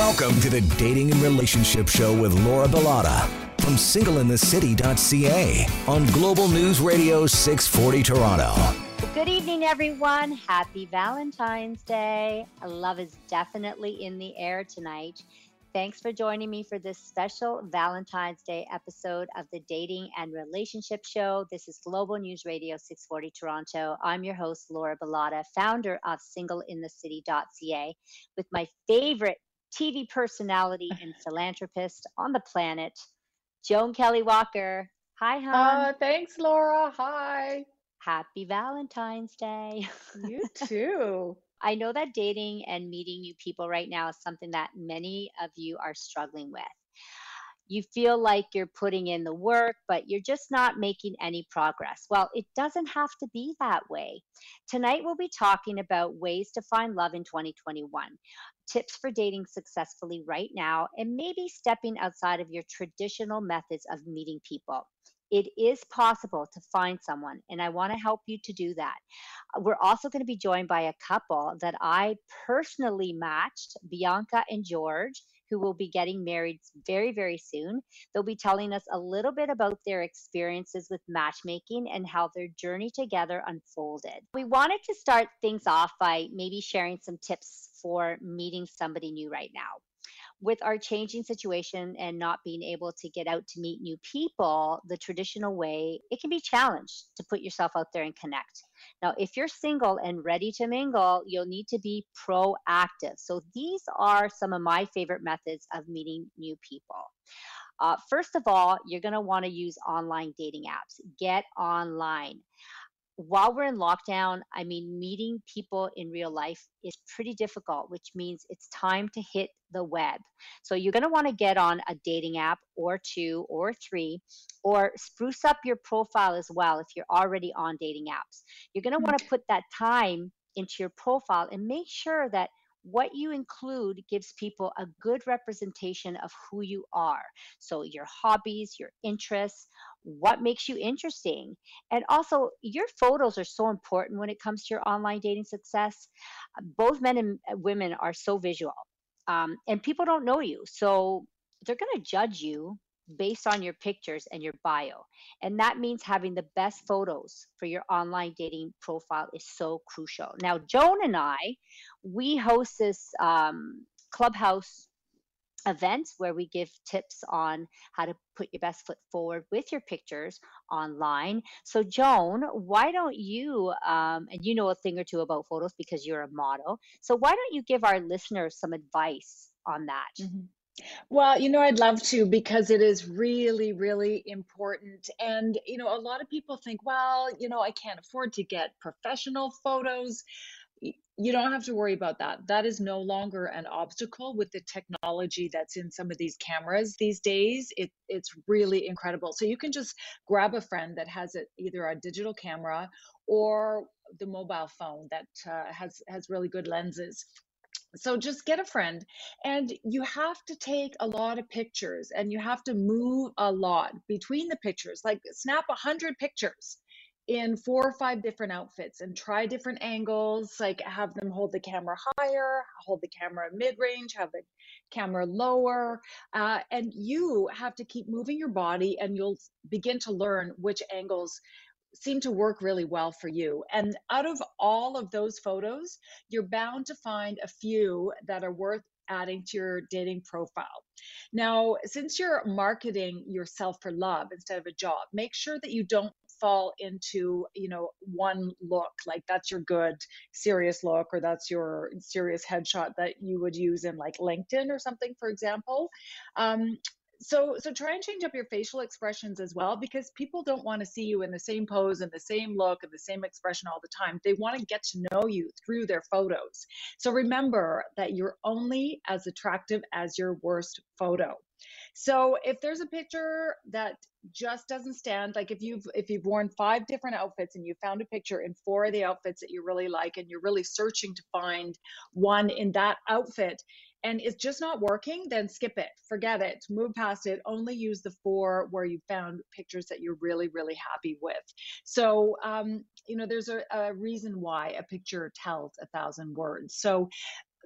Welcome to the Dating and Relationship Show with Laura Bilotta from singleinthecity.ca on Global News Radio 640 Toronto. Good evening, everyone. Happy Valentine's Day. Love is definitely in the air tonight. Thanks for joining me for this special Valentine's Day episode of the Dating and Relationship Show. This is Global News Radio 640 Toronto. I'm your host, Laura Bilotta, founder of singleinthecity.ca, with my favorite TV personality and philanthropist on the planet, Joan Kelly Walker. Hi, hon. Uh, thanks, Laura. Hi. Happy Valentine's Day. You too. I know that dating and meeting new people right now is something that many of you are struggling with. You feel like you're putting in the work, but you're just not making any progress. Well, it doesn't have to be that way. Tonight, we'll be talking about ways to find love in 2021, tips for dating successfully right now, and maybe stepping outside of your traditional methods of meeting people it is possible to find someone, and I want to help you to do that. We're also going to be joined by a couple that I personally matched, Bianca and George, who will be getting married very, very soon. They'll be telling us a little bit about their experiences with matchmaking and how their journey together unfolded. We wanted to start things off by maybe sharing some tips for meeting somebody new right now with our changing situation and not being able to get out to meet new people the traditional way, it can be challenged to put yourself out there and connect. Now, if you're single and ready to mingle, you'll need to be proactive. So, these are some of my favorite methods of meeting new people. Uh, first of all, you're going to want to use online dating apps. Get online while we're in lockdown, I mean, meeting people in real life is pretty difficult, which means it's time to hit the web. So you're going to want to get on a dating app or two or three, or spruce up your profile as well if you're already on dating apps. You're going to hmm. want to put that time into your profile and make sure that what you include gives people a good representation of who you are. So, your hobbies, your interests, what makes you interesting. And also, your photos are so important when it comes to your online dating success. Both men and women are so visual, um, and people don't know you. So, they're going to judge you based on your pictures and your bio. And that means having the best photos for your online dating profile is so crucial. Now, Joan and I, we host this um, clubhouse events where we give tips on how to put your best foot forward with your pictures online. So, Joan, why don't you, um, and you know a thing or two about photos because you're a model, so why don't you give our listeners some advice on that? Mm-hmm. Well, you know, I'd love to because it is really, really important. And, you know, a lot of people think, well, you know, I can't afford to get professional photos. You don't have to worry about that. That is no longer an obstacle with the technology that's in some of these cameras these days. It, it's really incredible. So you can just grab a friend that has it, either a digital camera or the mobile phone that uh, has has really good lenses so just get a friend and you have to take a lot of pictures and you have to move a lot between the pictures like snap a hundred pictures in four or five different outfits and try different angles like have them hold the camera higher hold the camera mid-range have the camera lower uh, and you have to keep moving your body and you'll begin to learn which angles seem to work really well for you. And out of all of those photos, you're bound to find a few that are worth adding to your dating profile. Now, since you're marketing yourself for love instead of a job, make sure that you don't fall into you know one look like that's your good serious look or that's your serious headshot that you would use in like linkedin or something for example um, so so try and change up your facial expressions as well because people don't want to see you in the same pose and the same look and the same expression all the time. They want to get to know you through their photos. So remember that you're only as attractive as your worst photo. So if there's a picture that just doesn't stand like if you've if you've worn five different outfits and you found a picture in four of the outfits that you really like and you're really searching to find one in that outfit and it's just not working, then skip it, forget it, move past it. Only use the four where you found pictures that you're really, really happy with. So, um, you know, there's a, a reason why a picture tells a thousand words. So,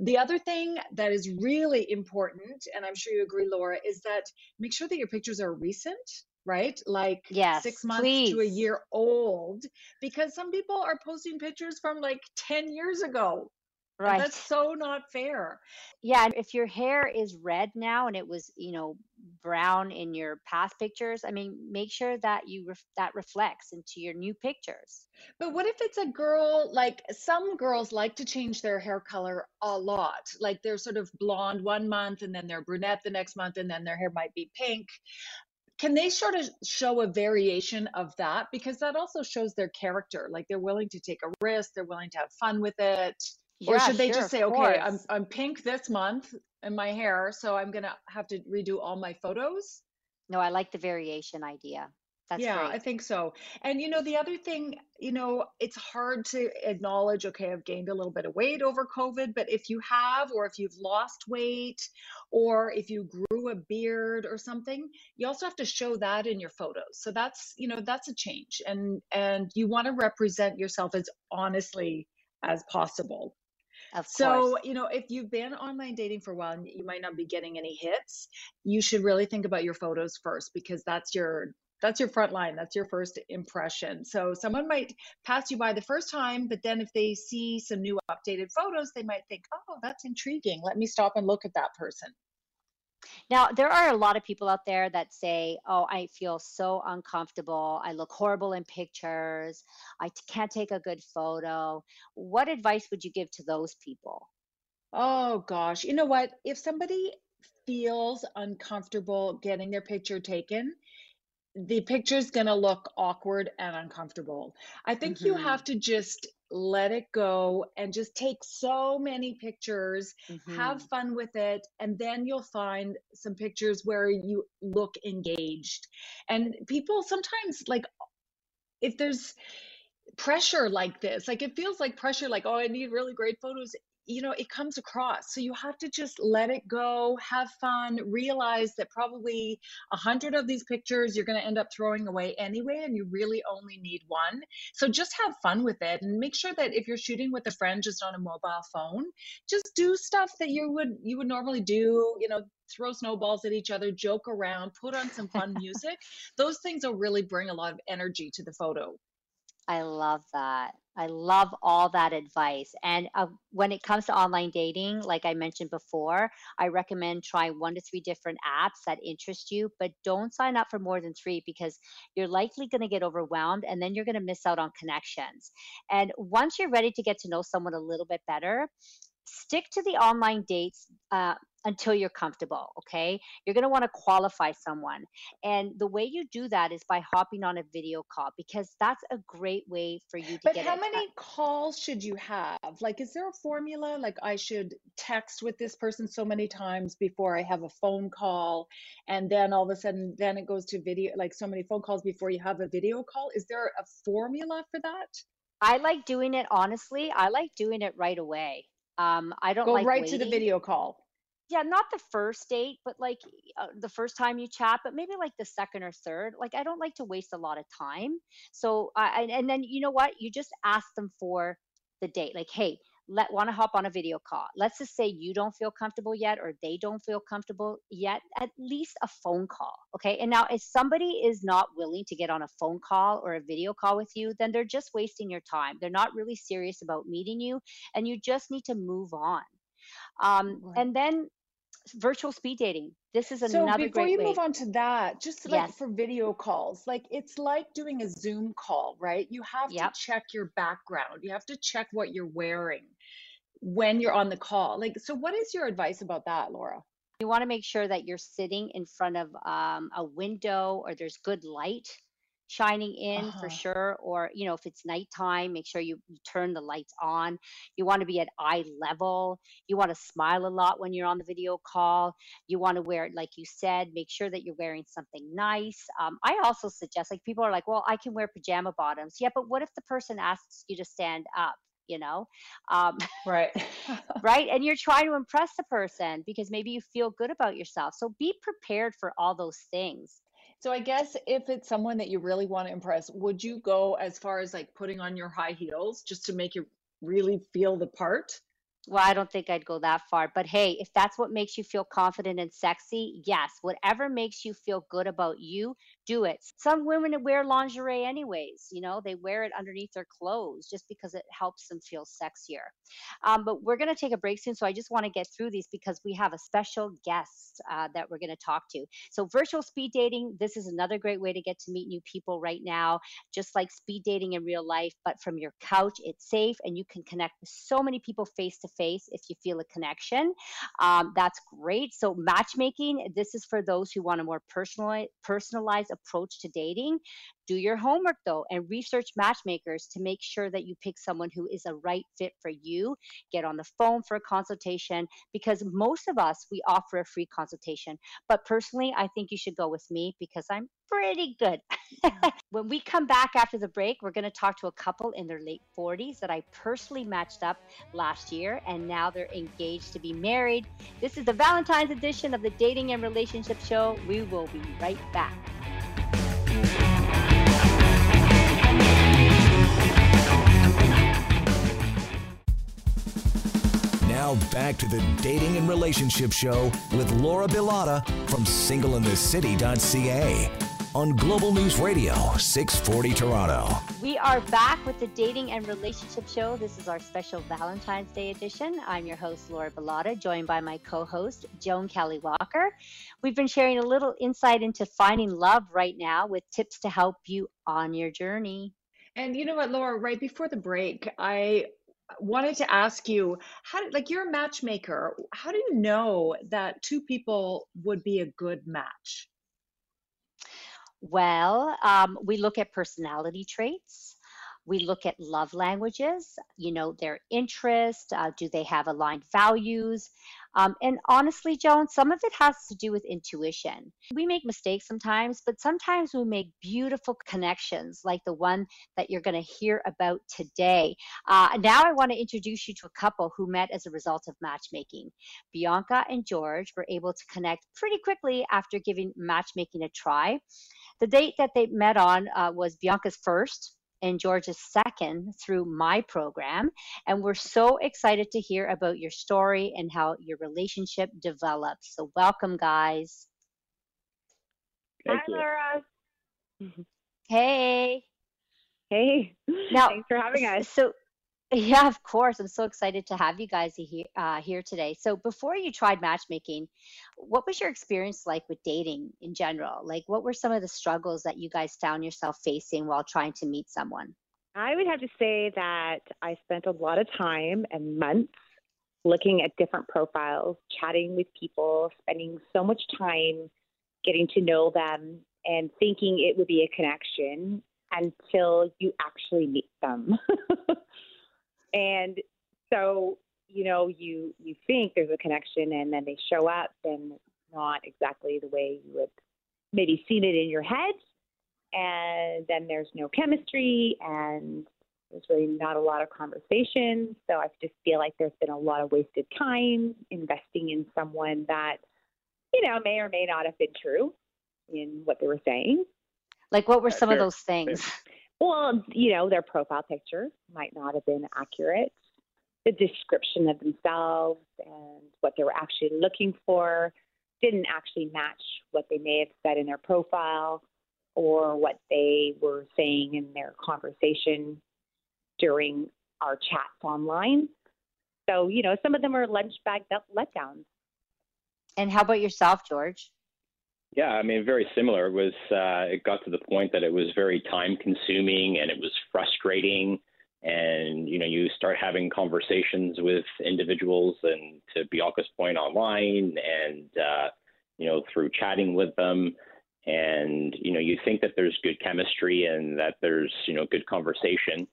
the other thing that is really important, and I'm sure you agree, Laura, is that make sure that your pictures are recent, right? Like Yes, six months to a year old, because some people are posting pictures from like 10 years ago, and Right. that's so not fair. Yeah, if your hair is red now and it was, you know, brown in your past pictures, I mean, make sure that you ref that reflects into your new pictures. But what if it's a girl, like some girls like to change their hair color a lot. Like they're sort of blonde one month and then they're brunette the next month and then their hair might be pink. Can they sort of show a variation of that? Because that also shows their character. Like they're willing to take a risk, they're willing to have fun with it. Or should they sure, just say, okay, I'm. I'm pink this month in my hair, so I'm gonna have to redo all my photos? No, I like the variation idea. That's Yeah, I think so. And you know, the other thing, you know, it's hard to acknowledge, okay, I've gained a little bit of weight over COVID, but if you have, or if you've lost weight, or if you grew a beard or something, you also have to show that in your photos. So that's, you know, that's a change. And and you want to represent yourself as honestly as possible. Of So, course. you know, if you've been online dating for a while and you might not be getting any hits, you should really think about your photos first because that's your that's your front line. That's your first impression. So someone might pass you by the first time, but then if they see some new updated photos, they might think, "Oh, that's intriguing. Let me stop and look at that person." Now, there are a lot of people out there that say, "Oh, I feel so uncomfortable. I look horrible in pictures. I t- can't take a good photo." What advice would you give to those people? Oh gosh. You know what? If somebody feels uncomfortable getting their picture taken, the picture's gonna look awkward and uncomfortable. I think you have to just let it go and just take so many pictures, have Mhm. fun with it, and then you'll find some pictures where you look engaged. And people sometimes like if there's pressure like this like it feels like pressure like oh i need really great photos you know it comes across. So you have to just let it go have fun realize that probably a hundred of these pictures you're going to end up throwing away anyway and you really only need one. So just have fun with it and make sure that if you're shooting with a friend just on a mobile phone just do stuff that you would you would normally do you know throw snowballs at each other joke around put on some fun music. Those things will really bring a lot of energy to the photo. I love that. I love all that advice. And uh, when it comes to online dating, like I mentioned before, I recommend trying one to three different apps that interest you, but don't sign up for more than three because you're likely going to get overwhelmed and then you're going to miss out on connections. And once you're ready to get to know someone a little bit better, stick to the online dates uh, until you're comfortable. Okay. You're going to want to qualify someone. And the way you do that is by hopping on a video call because that's a great way for you to But get how it. uh, many calls should you have? Like, is there a formula? Like, I should text with this person so many times before I have a phone call, and then all of a sudden, then it goes to video, like so many phone calls before you have a video call. Is there a formula for that? I like doing it honestly. I like doing it right away. Um, I don't Go like right to the video call. Yeah, not the first date, but like uh, the first time you chat, but maybe like the second or third. Like I don't like to waste a lot of time. So I and and then you know what? You just ask them for the date. Like, hey, let want to hop on a video call. Let's just say you don't feel comfortable yet or they don't feel comfortable yet, at least a phone call. Okay? And now if somebody is not willing to get on a phone call or a video call with you, then they're just wasting your time. They're not really serious about meeting you and you just need to move on. Um, Right. and then virtual speed dating. This is another So before great you move on to that, just like Yes. for video calls, like it's like doing a Zoom call, right? You have to check your background. You have to check what you're wearing when you're on the call. Like, so what is your advice about that, Laura? You want to make sure that you're sitting in front of um, a window or there's good light shining in for Uh-huh. sure. Or, you know, if it's nighttime, make sure you, you turn the lights on. You want to be at eye level. You want to smile a lot when you're on the video call. You want to wear, like you said, make sure that you're wearing something nice. Um, I also suggest, like, people are like, well, I can wear pajama bottoms. Yeah, but what if the person asks you to stand up? You know, um, Right. right? And you're trying to impress the person because maybe you feel good about yourself. So be prepared for all those things. So I guess if it's someone that you really want to impress, would you go as far as like putting on your high heels just to make you really feel the part? Well, I don't think I'd go that far. But hey, if that's what makes you feel confident and sexy, yes, whatever makes you feel good about you, do it. Some women wear lingerie anyways, you know, they wear it underneath their clothes just because it helps them feel sexier. Um, but we're going to take a break soon. So I just want to get through these because we have a special guest uh, that we're going to talk to. So, virtual speed dating, this is another great way to get to meet new people right now, just like speed dating in real life, but from your couch. It's safe and you can connect with so many people face to face if you feel a connection. Um, that's great. So, matchmaking, this is for those who want a more personal, personalized approach to dating. Do your homework though and research matchmakers to make sure that you pick someone who is a right fit for you. Get on the phone for a consultation because most of us, we offer a free consultation. But personally, I think you should go with me because I'm pretty good. when we come back after the break, we're going to talk to a couple in their late 40s that I personally matched up last year, and now they're engaged to be married. This is the Valentine's edition of the Dating and Relationship Show. We will be right back. Now back to the Dating and Relationship Show with Laura Bilotta from singleinthecity.ca on Global News Radio 640 Toronto. We are back with the Dating and Relationship Show. This is our special Valentine's Day edition. I'm your host, Laura Bilotta, joined by my co host, Joan Kelly Walker. We've been sharing a little insight into finding love right now with tips to help you on your journey. And you know what, Laura, right before the break, I wanted to ask you how did, like you're a matchmaker how do you know that two people would be a good match? Well um, we look at personality traits. We look at love languages you know their interest uh, do they have aligned values um, and honestly, Joan, some of it has to do with intuition. We make mistakes sometimes, but sometimes we make beautiful connections like the one that you're going to hear about today. Uh, now, I want to introduce you to a couple who met as a result of matchmaking. Bianca and George were able to connect pretty quickly after giving matchmaking a try. The date that they met on uh, was Bianca's first and George's second through my program. And we're so excited to hear about your story and how your relationship developed. So, welcome, guys. Thank Hi, you. Laura. Hey. Hey. Now, thanks for having us. So, yeah, of course. I'm so excited to have you guys here, uh, here today. So, before you tried matchmaking, what was your experience like with dating in general? Like, what were some of the struggles that you guys found yourself facing while trying to meet someone? I would have to say that I spent a lot of time and months looking at different profiles, chatting with people, spending so much time getting to know them and thinking it would be a connection until you actually meet them. And so, you know, you you think there's a connection, and then they show up, and it's not exactly the way you would maybe seen it in your head. And then there's no chemistry, and there's really not a lot of conversation. So I just feel like there's been a lot of wasted time investing in someone that, you know, may or may not have been true in what they were saying. Like, what were some of those things? Well, you know, their profile picture might not have been accurate. The description of themselves and what they were actually looking for didn't actually match what they may have said in their profile or what they were saying in their conversation during our chats online. So, you know, some of them are lunch bag letdowns. And how about yourself, George? Yeah, I mean, very similar. It was uh, it got to the point that it was very time consuming and it was frustrating. And you know, you start having conversations with individuals, and to Bianca's point, online, and uh, you know, through chatting with them, and you know, you think that there's good chemistry and that there's you know good conversation,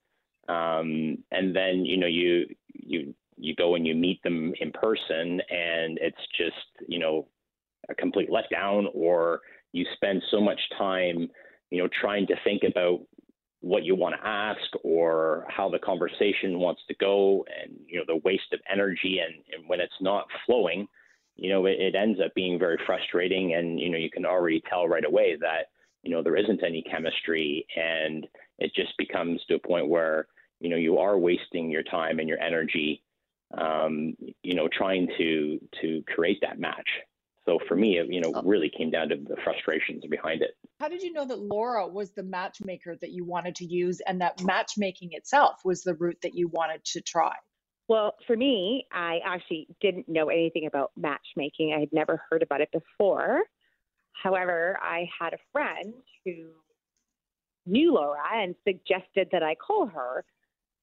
um, and then you know, you you you go and you meet them in person, and it's just you know a complete letdown or you spend so much time, you know, trying to think about what you want to ask or how the conversation wants to go and you know the waste of energy and, and when it's not flowing you know it, it ends up being very frustrating and you know you can already tell right away that you know there isn't any chemistry and it just becomes to a point where you know you are wasting your time and your energy um, you know, trying to to create that match. So for me, it you know Oh. really came down to the frustrations behind it. How did you know that Laura was the matchmaker that you wanted to use and that matchmaking itself was the route that you wanted to try? Well, for me, I actually didn't know anything about matchmaking. I had never heard about it before. However, I had a friend who knew Laura and suggested that I call her.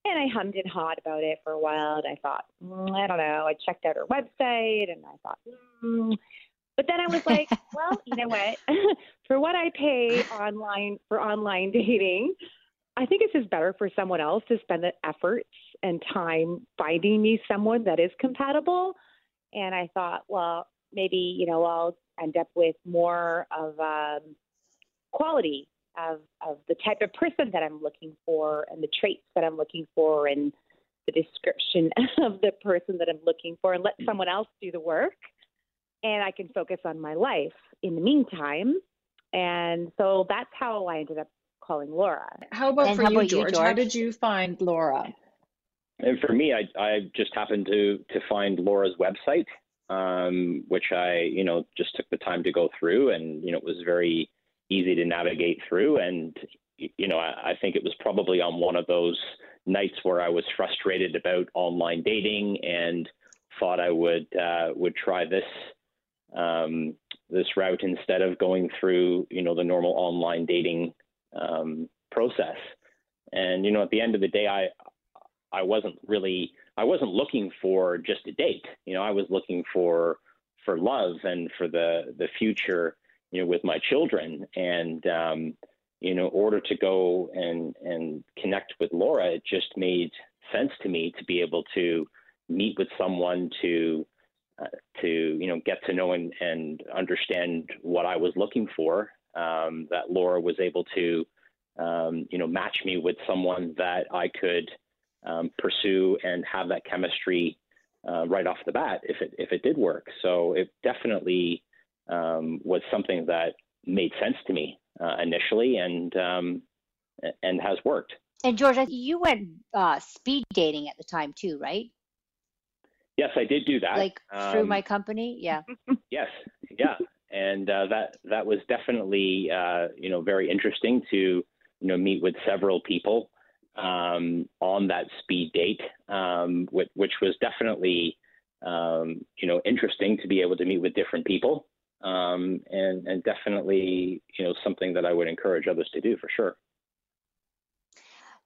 And I hummed and hawed about it for a while. And I thought, mm, I don't know. I checked out her website and I thought, mm. But then I was like, well, you know what? for what I pay online for online dating, I think it's just better for someone else to spend the efforts and time finding me someone that is compatible. And I thought, well, maybe, you know, I'll end up with more of um, quality of, of the type of person that I'm looking for and the traits that I'm looking for and the description of the person that I'm looking for and let someone else do the work. And I can focus on my life in the meantime. And so that's how I ended up calling Laura. How about And for how you, about you, George? How did you find Laura? And for me, I, I just happened to to find Laura's website, um, which I you know just took the time to go through, and you know it was very easy to navigate through. And you know I, I think it was probably on one of those nights where I was frustrated about online dating and thought I would uh, would try this um, this route instead of going through you know the normal online dating um, process. And you know at the end of the day, I I wasn't really I wasn't looking for just a date. You know, I was looking for for love and for the the future. You know, with my children, and um, you know, in order to go and and connect with Laura, it just made sense to me to be able to meet with someone to to you know get to know and, and understand what I was looking for. Um, that Laura was able to um, you know match me with someone that I could um, pursue and have that chemistry uh, right off the bat if it if it did work. So it definitely um, was something that made sense to me uh, initially and um, and has worked. And George, you went uh, speed dating at the time too, right? Yes, I did do that. Like through Um, my company, yeah. Yes, yeah, and uh, that that was definitely uh, you know very interesting to you know meet with several people um, on that speed date, um, which, which was definitely um, you know interesting to be able to meet with different people, um, and and definitely you know something that I would encourage others to do for sure.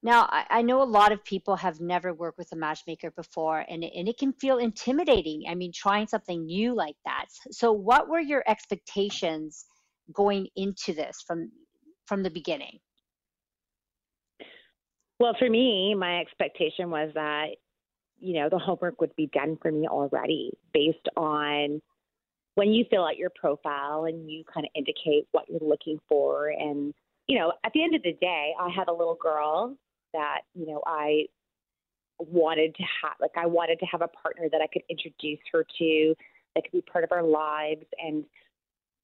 Now, I, I know a lot of people have never worked with a matchmaker before, and and it can feel intimidating. I mean, trying something new like that. So, what were your expectations going into this from from the beginning? Well, for me, my expectation was that, you know, the homework would be done for me already based on when you fill out your profile and you kind of indicate what you're looking for. And, you know, at the end of the day, I had a little girl that, you know, I wanted to have, like, I wanted to have a partner that I could introduce her to, that could be part of our lives. And,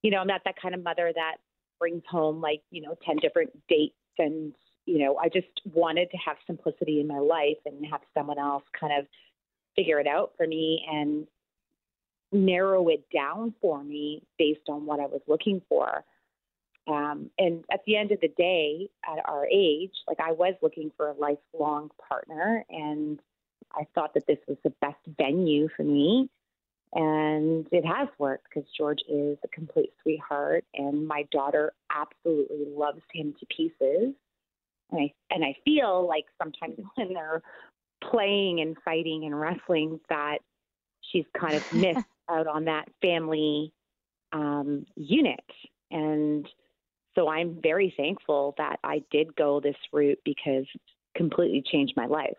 you know, I'm not that kind of mother that brings home like, you know, 10 different dates and you know, I just wanted to have simplicity in my life and have someone else kind of figure it out for me and narrow it down for me based on what I was looking for. Um, and at the end of the day, at our age, like I was looking for a lifelong partner, and I thought that this was the best venue for me. And it has worked because George is a complete sweetheart, and my daughter absolutely loves him to pieces. And I and I feel like sometimes when they're playing and fighting and wrestling that she's kind of missed out on that family um, unit. And so I'm very thankful that I did go this route because it completely changed my life.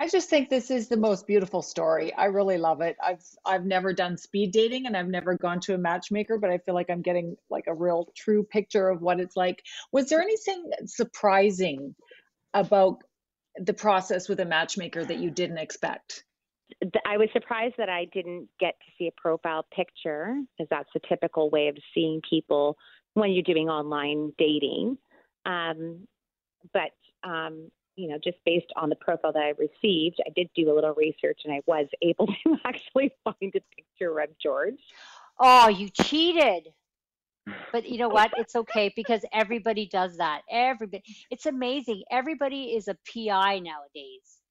I just think this is the most beautiful story. I really love it. I've I've never done speed dating and I've never gone to a matchmaker, but I feel like I'm getting like a real true picture of what it's like. Was there anything surprising about the process with a matchmaker that you didn't expect? I was surprised that I didn't get to see a profile picture because that's the typical way of seeing people when you're doing online dating. Um, but um, you know, just based on the profile that I received, I did do a little research and I was able to actually find a picture of George. Oh, you cheated. But you know what? It's okay because everybody does that. Everybody. It's amazing. Everybody is a PI nowadays.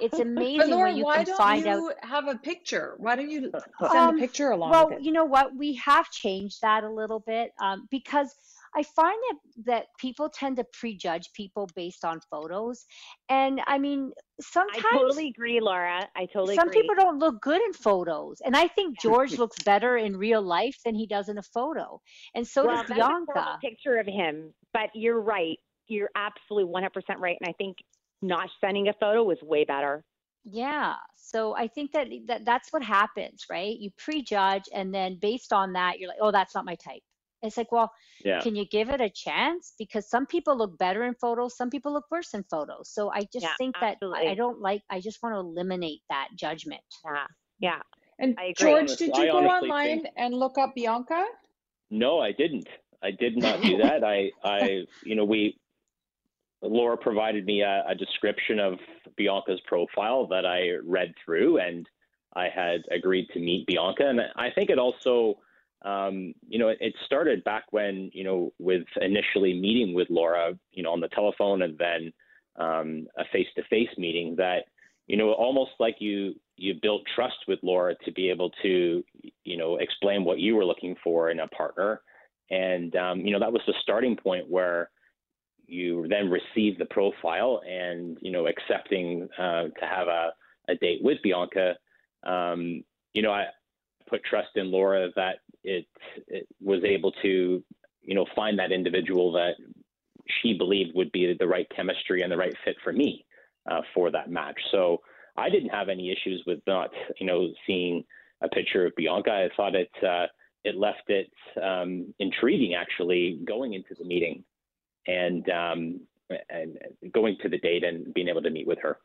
It's amazing But Laura, when you why can don't find you out. have a picture? Why don't you send Um, a picture along Well, with it? you know what? We have changed that a little bit um, because I find that that people tend to prejudge people based on photos, and I mean sometimes I totally agree, Laura. I totally some agree. people don't look good in photos, and I think George looks better in real life than he does in a photo, and so well, does that's a Bianca. picture of him, but you're right. You're absolutely 100% right. And I think not sending a photo was way better. Yeah. So I think that, that that's what happens, right? You prejudge, and then based on that, you're like, oh, that's not my type. It's like, well, Yeah. can you give it a chance? Because some people look better in photos, some people look worse in photos. So I just Yeah, think that I- I don't like, I just want to eliminate that judgment. Yeah. Yeah. And I agree. George, did I you go online think- and look up Bianca? No, I didn't. I did not do that. I, I, you know, we, Laura provided me a, a description of Bianca's profile that I read through, and I had agreed to meet Bianca. And I think it also, um, you know, it, started back when, you know, with initially meeting with Laura, you know, on the telephone, and then um, a face-to-face meeting. That, you know, almost like you you built trust with Laura to be able to, you know, explain what you were looking for in a partner and um, you know that was the starting point where you then receive the profile and you know accepting uh, to have a, a date with Bianca. Um, you know, I put trust in Laura that it, it was able to you know find that individual that she believed would be the right chemistry and the right fit for me uh, for that match. So I didn't have any issues with not you know seeing a picture of Bianca. I thought it. Uh, it left it um, intriguing actually going into the meeting and um, and going to the date and being able to meet with her.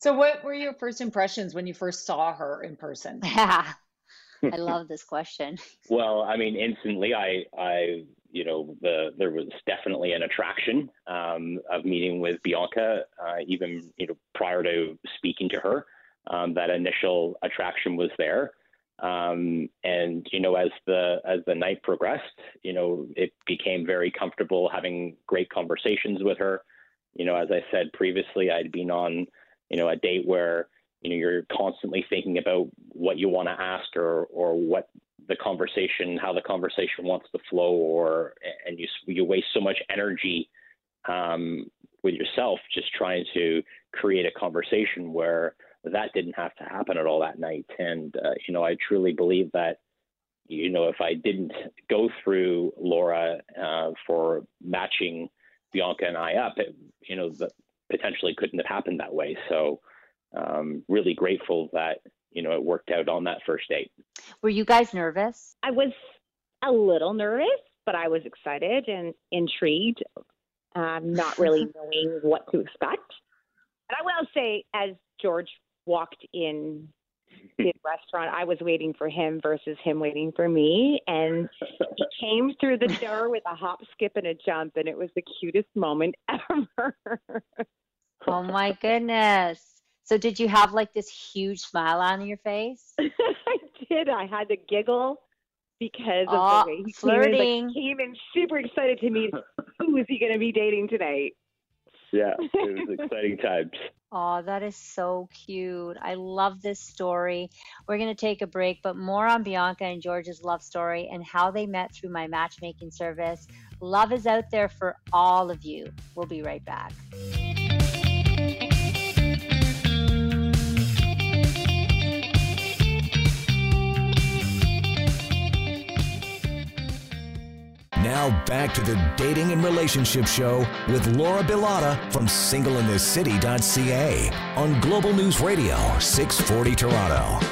So, what were your first impressions when you first saw her in person? Yeah, I love this question. Well, I mean, instantly, I, I, you know, the there was definitely an attraction um, of meeting with Bianca, uh, even you know prior to speaking to her. Um, that initial attraction was there, um, and you know, as the as the night progressed, you know, it became very comfortable having great conversations with her. You know, as I said previously, I'd been on, you know, a date where you know you're constantly thinking about what you want to ask or or what the conversation how the conversation wants to flow or and you you waste so much energy um, with yourself just trying to create a conversation where that didn't have to happen at all that night and uh, you know I truly believe that you know if I didn't go through Laura uh, for matching Bianca and I up it, you know the, potentially couldn't have happened that way so um, really grateful that you know it worked out on that first date. Were you guys nervous? I was a little nervous, but I was excited and intrigued, um, not really knowing what to expect. And I will say, as George walked in the restaurant, I was waiting for him versus him waiting for me. And he came through the door with a hop, skip, and a jump, and it was the cutest moment ever. Oh my goodness. So did you have like this huge smile on your face? I did. I had to giggle because of the way he flirting. came in, like, came in super excited to meet who is he going to be dating tonight. Yeah, it was exciting times. Oh, that is so cute. I love this story. We're going to take a break, but more on Bianca and George's love story and how they met through my matchmaking service. Love is out there for all of you. We'll be right back. Now back to the Dating and Relationship Show with Laura Bilotta from singleinthecity.ca on Global News Radio 640 Toronto.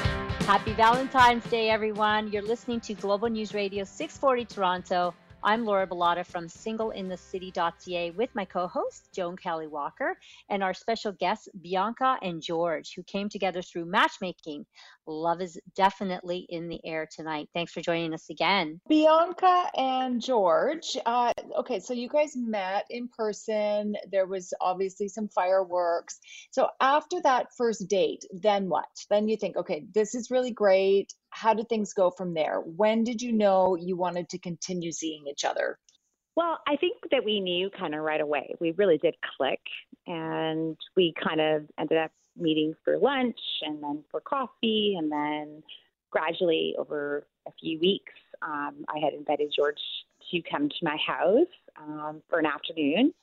Happy Valentine's Day, everyone. You're listening to Global News Radio 640 Toronto I'm Laura Bilotta from singleinthecity.ca with my co host, Joan Kelly Walker, and our special guests, Bianca and George, who came together through matchmaking. Love is definitely in the air tonight. Thanks for joining us again. Bianca and George. Uh, okay, so you guys met in person. There was obviously some fireworks. So after that first date, then what? Then you think, okay, this is really great how did things go from there? When did you know you wanted to continue seeing each other? Well, I think that we knew kind of right away. We really did click, and we kind of ended up meeting for lunch and then for coffee, and then gradually over a few weeks, um, I had invited George to come to my house um, for an afternoon.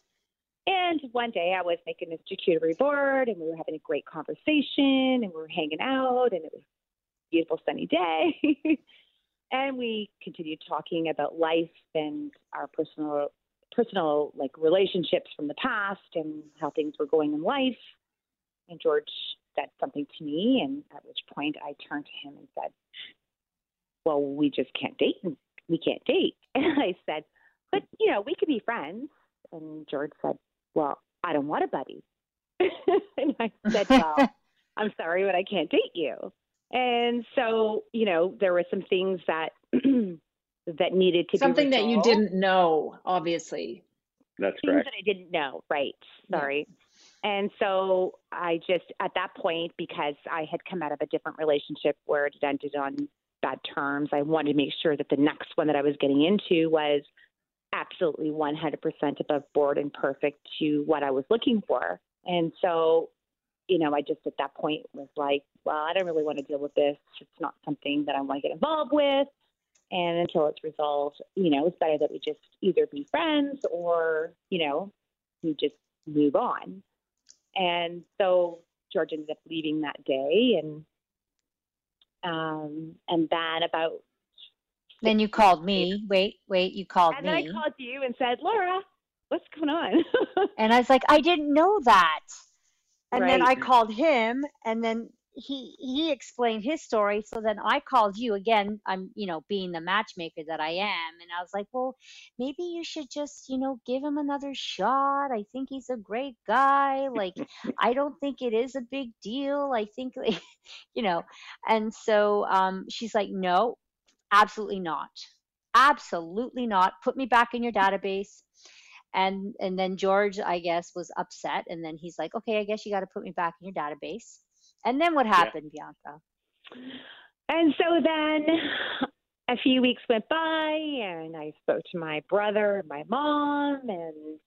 And one day I was making this charcuterie board, and we were having a great conversation, and we were hanging out, and it was a beautiful sunny day. and we continued talking about life and our personal personal like relationships from the past and how things were going in life. And George said something to me, and at which point I turned to him and said, "Well, we just can't date. We can't date." And I said, "But you know, we could be friends." And George said, "Well, I don't want a buddy." and I said, "Well, I'm sorry, but I can't date you." And so, you know, there were some things that that needed to be something that you didn't know, obviously. That's things correct. that I didn't know, right? Sorry. Yeah. And so I just at that point, because I had come out of a different relationship where it ended on bad terms, I wanted to make sure that the next one that I was getting into was absolutely 100% above board and perfect to what I was looking for. And so you know, I just at that point was like, well, I don't really want to deal with this. It's not something that I want to get involved with. And until it's resolved, you know, it's better that we just either be friends or, you know, we just move on. And so George ended up leaving that day and um and then about then you called me. Wait, wait, you called and me. And then I called you and said, Laura, what's going on? and I was like, I didn't know that and right. then I called him, and then he he explained his story. So then I called you again. I'm you know being the matchmaker that I am, and I was like, well, maybe you should just you know give him another shot. I think he's a great guy. Like I don't think it is a big deal. I think like, you know, and so um, she's like, no, absolutely not, absolutely not. Put me back in your database and and then george i guess was upset and then he's like okay i guess you got to put me back in your database and then what happened yeah. bianca and so then a few weeks went by and i spoke to my brother and my mom and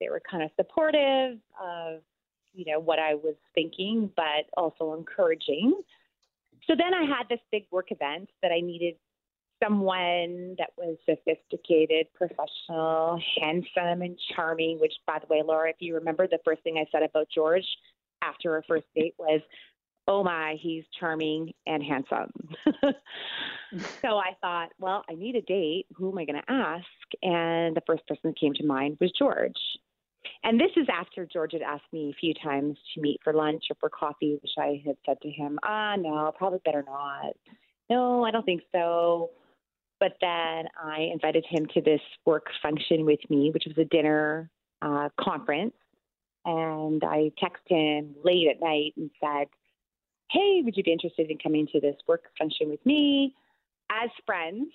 they were kind of supportive of you know what i was thinking but also encouraging so then i had this big work event that i needed someone that was sophisticated, professional, handsome, and charming. Which, by the way, Laura, if you remember, the first thing I said about George after our first date was, "Oh my, he's charming and handsome." so I thought, well, I need a date. Who am I going to ask? And the first person that came to mind was George. And this is after George had asked me a few times to meet for lunch or for coffee, which I had said to him, ah, no, probably better not. No, I don't think so. But then I invited him to this work function with me, which was a dinner uh, conference. And I texted him late at night and said, Hey, would you be interested in coming to this work function with me as friends?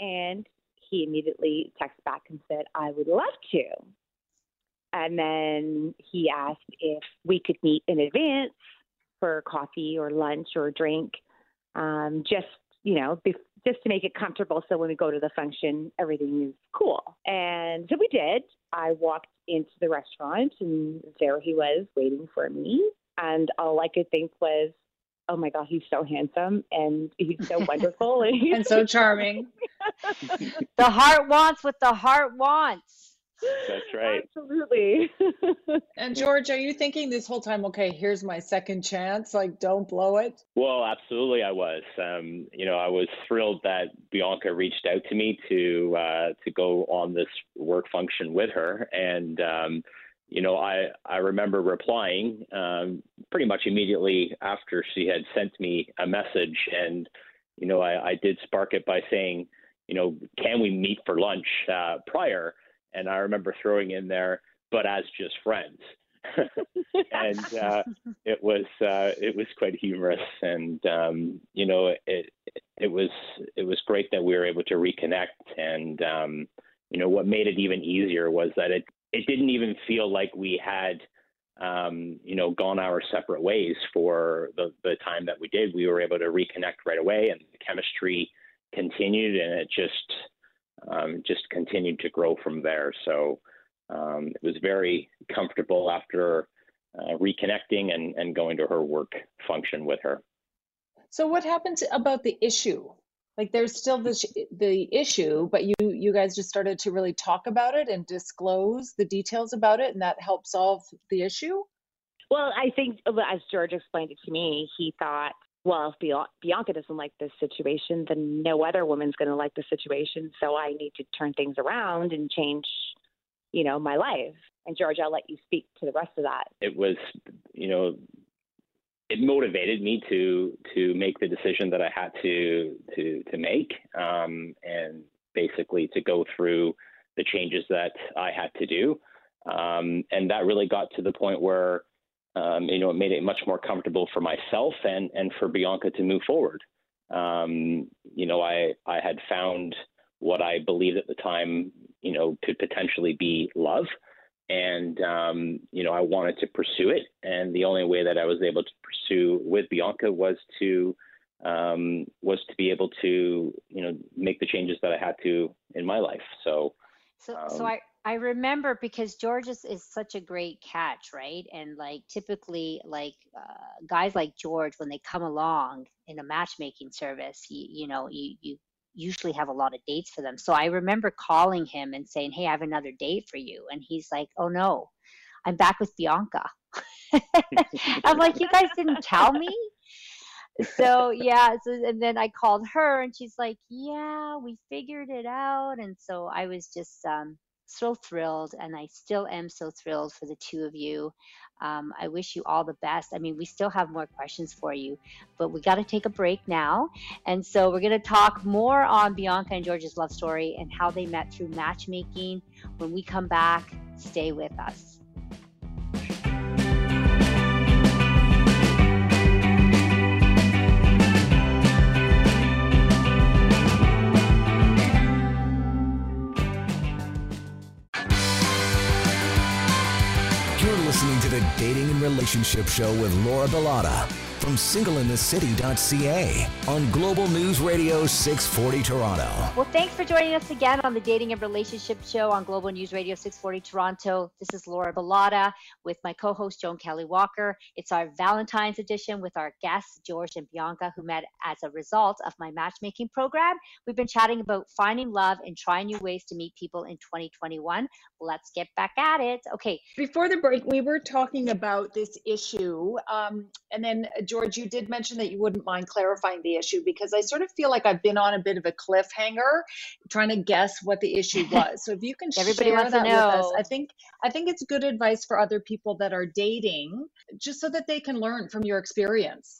And he immediately texted back and said, I would love to. And then he asked if we could meet in advance for coffee or lunch or drink, um, just you know, just to make it comfortable so when we go to the function, everything is cool. And so we did. I walked into the restaurant and there he was waiting for me. And all I could think was, oh my God, he's so handsome and he's so wonderful and, and so charming. the heart wants what the heart wants. That's right. Absolutely. and George, are you thinking this whole time, okay, here's my second chance, like don't blow it? Well, absolutely, I was. Um, you know, I was thrilled that Bianca reached out to me to uh, to go on this work function with her, and um, you know, I I remember replying um, pretty much immediately after she had sent me a message, and you know, I, I did spark it by saying you know, can we meet for lunch uh, prior? And I remember throwing in there, but as just friends. and uh, it was uh, it was quite humorous, and um, you know it it was it was great that we were able to reconnect. And um, you know what made it even easier was that it it didn't even feel like we had um, you know gone our separate ways for the the time that we did. We were able to reconnect right away, and the chemistry continued, and it just um, just continued to grow from there. So um, it was very comfortable after uh, reconnecting and, and going to her work function with her. So what happens about the issue? Like there's still this the issue, but you you guys just started to really talk about it and disclose the details about it, and that helped solve the issue. Well, I think as George explained it to me, he thought, well, if Bianca doesn't like this situation, then no other woman's going to like the situation. So I need to turn things around and change you know, my life. And George, I'll let you speak to the rest of that. It was, you know, it motivated me to to make the decision that I had to to to make, um, and basically to go through the changes that I had to do. Um, and that really got to the point where, um, you know, it made it much more comfortable for myself and and for Bianca to move forward. Um, you know, I I had found what I believed at the time you know, could potentially be love. And, um, you know, I wanted to pursue it. And the only way that I was able to pursue with Bianca was to, um, was to be able to, you know, make the changes that I had to in my life. So, so, um, so I, I remember because George is, is such a great catch, right? And like typically, like uh, guys like George, when they come along in a matchmaking service, you, you know, you, you usually have a lot of dates for them. So I remember calling him and saying, Hey, I have another date for you. And he's like, Oh no, I'm back with Bianca. I'm like, You guys didn't tell me? So yeah, so, and then I called her and she's like, Yeah, we figured it out. And so I was just um so thrilled, and I still am so thrilled for the two of you. Um, I wish you all the best. I mean, we still have more questions for you, but we got to take a break now. And so we're going to talk more on Bianca and George's love story and how they met through matchmaking. When we come back, stay with us. Dating and Relationship Show with Laura Bilotta from singleinthecity.ca on Global News Radio 640 Toronto. Well, thanks for joining us again on the Dating and Relationship Show on Global News Radio 640 Toronto. This is Laura Bilotta with my co host, Joan Kelly Walker. It's our Valentine's edition with our guests, George and Bianca, who met as a result of my matchmaking program. We've been chatting about finding love and trying new ways to meet people in 2021. Let's get back at it. Okay. Before the break, we were talking about this issue. Um, and then George, you did mention that you wouldn't mind clarifying the issue because I sort of feel like I've been on a bit of a cliffhanger trying to guess what the issue was. So if you can Everybody share wants that to know. with us, I think I think it's good advice for other people that are dating, just so that they can learn from your experience.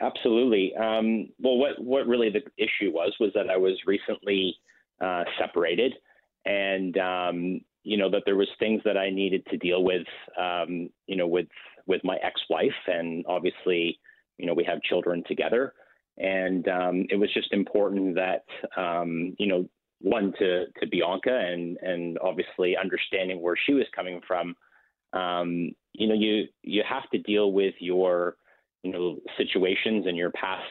Absolutely. Um, well, what what really the issue was was that I was recently uh, separated, and um, you know that there was things that I needed to deal with, um, you know, with with my ex-wife, and obviously you know, we have children together. And um, it was just important that, um, you know, one to, to Bianca and, and obviously understanding where she was coming from. Um, you know, you, you have to deal with your, you know, situations and your past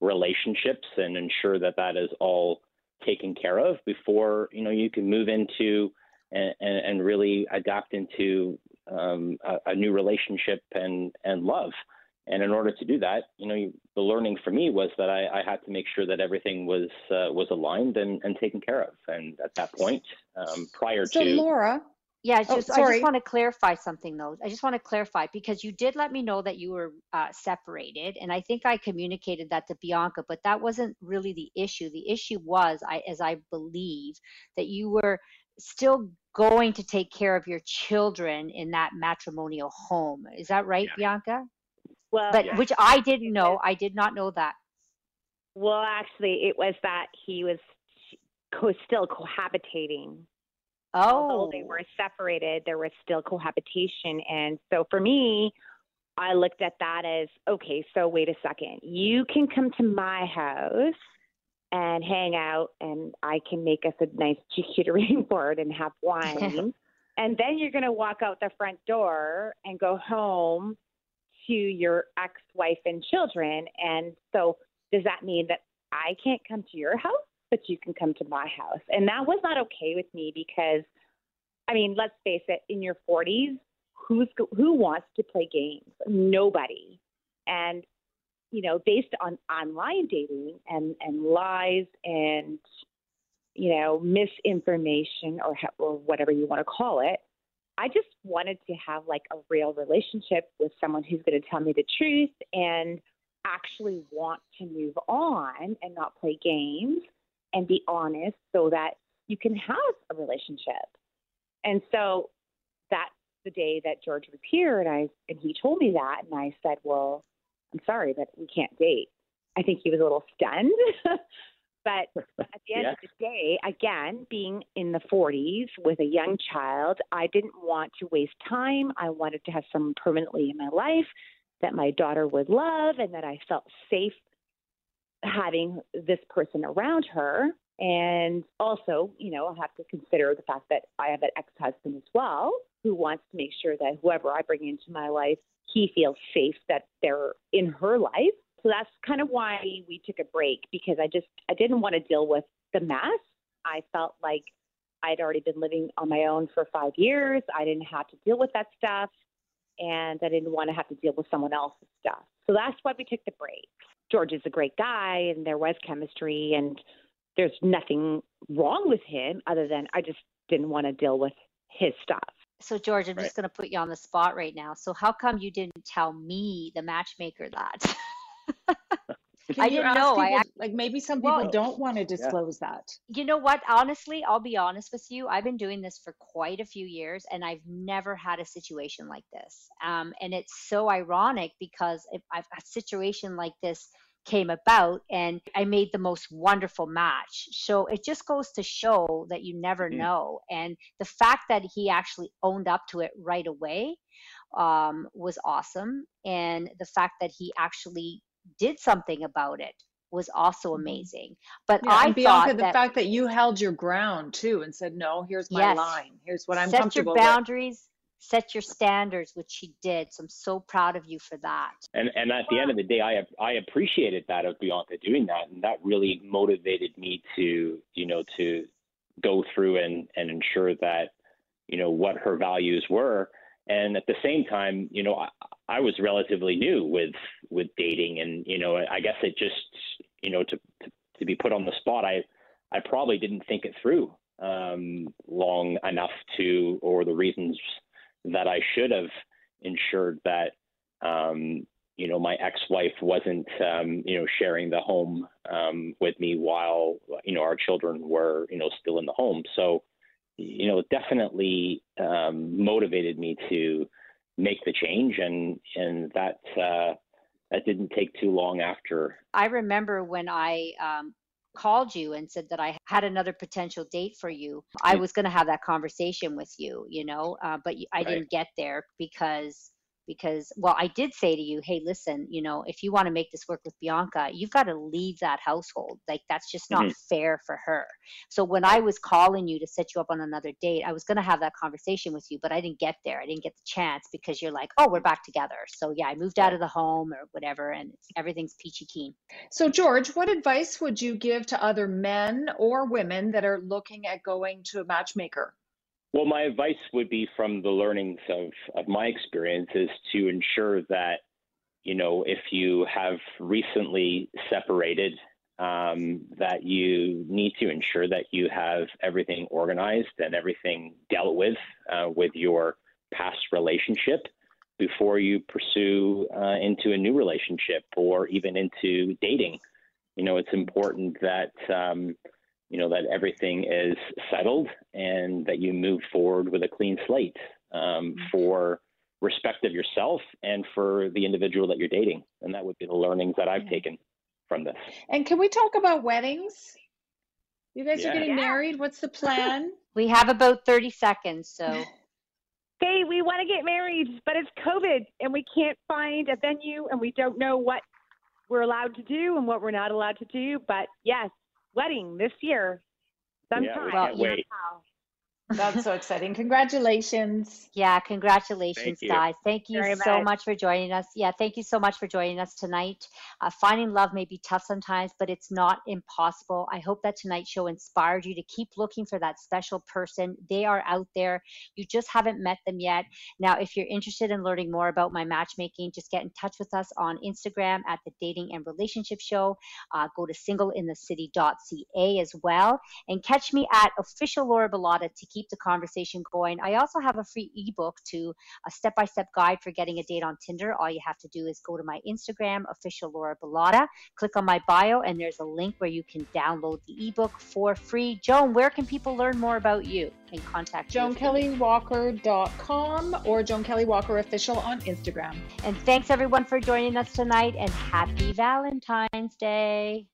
relationships and ensure that that is all taken care of before, you know, you can move into and, and really adapt into um, a, a, new relationship and, and love. And in order to do that, you know, the learning for me was that I, I had to make sure that everything was uh, was aligned and, and taken care of. And at that point, um, prior so to Laura, yeah, I oh, just, oh, I just want to clarify something though. I just want to clarify because you did let me know that you were uh, separated, and I think I communicated that to Bianca, but that wasn't really the issue. The issue was, I, as I believe, that you were still going to take care of your children in that matrimonial home. Is that right, yeah. Bianca? Well, but yeah. which I didn't know. I did not know that. Well, actually, it was that he was co- still cohabitating. Oh, Although they oh. were separated, there was still cohabitation. And so for me, I looked at that as okay, so wait a second. You can come to my house and hang out, and I can make us a nice charcuterie board and have wine. and then you're going to walk out the front door and go home to your ex wife and children. And so, does that mean that I can't come to your house, but you can come to my house? And that was not okay with me because, I mean, let's face it, in your 40s, who's who wants to play games? Nobody. And you know, based on online dating and and lies and you know misinformation or or whatever you want to call it, I just wanted to have like a real relationship with someone who's going to tell me the truth and actually want to move on and not play games and be honest so that you can have a relationship. And so that's the day that George was here and I and he told me that and I said, "Well, I'm sorry, but we can't date." I think he was a little stunned. but at the end Yeah. of the day, again, being in the 40s with a young child, I didn't want to waste time. I wanted to have someone permanently in my life that my daughter would love and that I felt safe having this person around her. And also, you know, I have to consider the fact that I have an ex husband as well who wants to make sure that whoever I bring into my life, he feels safe that they're in her life. So that's kind of why we took a break because I just I didn't want to deal with the mess. I felt like I'd already been living on my own for five years. I didn't have to deal with that stuff, and I didn't want to have to deal with someone else's stuff. So that's why we took the break. George is a great guy, and there was chemistry, and there's nothing wrong with him other than I just didn't want to deal with his stuff. so George, I'm Right. just going to put you on the spot right now. So how come you didn't tell me, the matchmaker, that? Can I you didn't ask know. People- ac- like maybe some people Well- don't want to disclose that. you know what? Honestly, I'll be honest with you. I've been doing this for quite a few years, and I've never had a situation like this. Um, and it's so ironic because if I've, a situation like this came about, and I made the most wonderful match. So it just goes to show that you never Mhm. know. And the fact that he actually owned up to it right away um, was awesome, and the fact that he actually did something about it was also Mhm. amazing. But Yeah, I and Bianca, thought the that fact that you held your ground too and said, "No, here's my Yes. line. Here's what I'm set your comfortable with." boundaries, set your standards, which she did. So I'm so proud of you for that. And and at the end of the day, I I appreciated that of Bianca doing that, and that really motivated me to you know to go through and and ensure that you know what her values were, and at the same time, you know I, I was relatively new with with dating, and you know I guess it just you know to to, to be put on the spot, I I probably didn't think it through um, long enough to or the reasons that I should have ensured that um, you know, my ex-wife wasn't, um, you know, sharing the home um, with me while, you know, our children were, you know, still in the home. So, you know, it definitely um, motivated me to make the change, and and that uh, that didn't take too long after. I remember when I um, called you and said that I had another potential date for you. I was going to have that conversation with you, you know, uh, but I Right. didn't get there because because well i did say to you hey listen you know if you want to make this work with bianca you've got to leave that household. Like that's just not Mhm. fair for her. So when i was calling you to set you up on another date i was going to have that conversation with you but i didn't get there. I didn't get the chance because you're like oh we're back together. So yeah i moved out of the home or whatever and everything's peachy keen. So, George, what advice would you give to other men or women that are looking at going to a matchmaker? Well, my advice would be from the learnings of, of my experience is to ensure that, you know, if you have recently separated, um, that you need to ensure that you have everything organized and everything dealt with uh, with your past relationship before you pursue uh, into a new relationship or even into dating. You know, it's important that um, you know that everything is settled and that you move forward with a clean slate um, for respect of yourself and for the individual that you're dating. And that would be the learnings that I've Yeah. taken from this. And can we talk about weddings? You guys Yeah. are getting Yeah. married. What's the plan? We have about 30 seconds, so Hey, we want to get married, but it's COVID and we can't find a venue and we don't know what we're allowed to do and what we're not allowed to do. But yes, wedding this year, sometime. Yeah, we can't you- wait. That's so exciting. Congratulations. Yeah, congratulations, Thank guys. Thank you Very so much. much for joining us. Yeah, thank you so much for joining us tonight. Uh, finding love may be tough sometimes, but it's not impossible. I hope that tonight's show inspired you to keep looking for that special person. They are out there. You just haven't met them yet. Now, if you're interested in learning more about my matchmaking, just get in touch with us on Instagram at the Dating and Relationship Show. Uh, go to singleinthecity.ca as well and catch me at official Laura Bilotta to keep the conversation going. I also have a free ebook to a step-by-step guide for getting a date on Tinder. All you have to do is go to my Instagram, official Laura Bilotta, click on my bio, and there's a link where you can download the ebook for free. Joan, where can people learn more about you and contact you? if they need? JoanKellyWalker.com or Joan Kelly Walker Official on Instagram. And thanks everyone for joining us tonight and happy Valentine's Day.